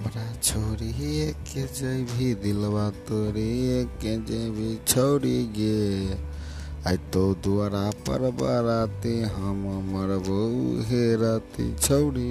আমরা ছড়িয়ে কে যাইবি দিলবা তোরে কে যাইবি ছড়ি গে আই তো দুয়ারা পরবা রাতে আমার বউ হে রাতে ছড়ি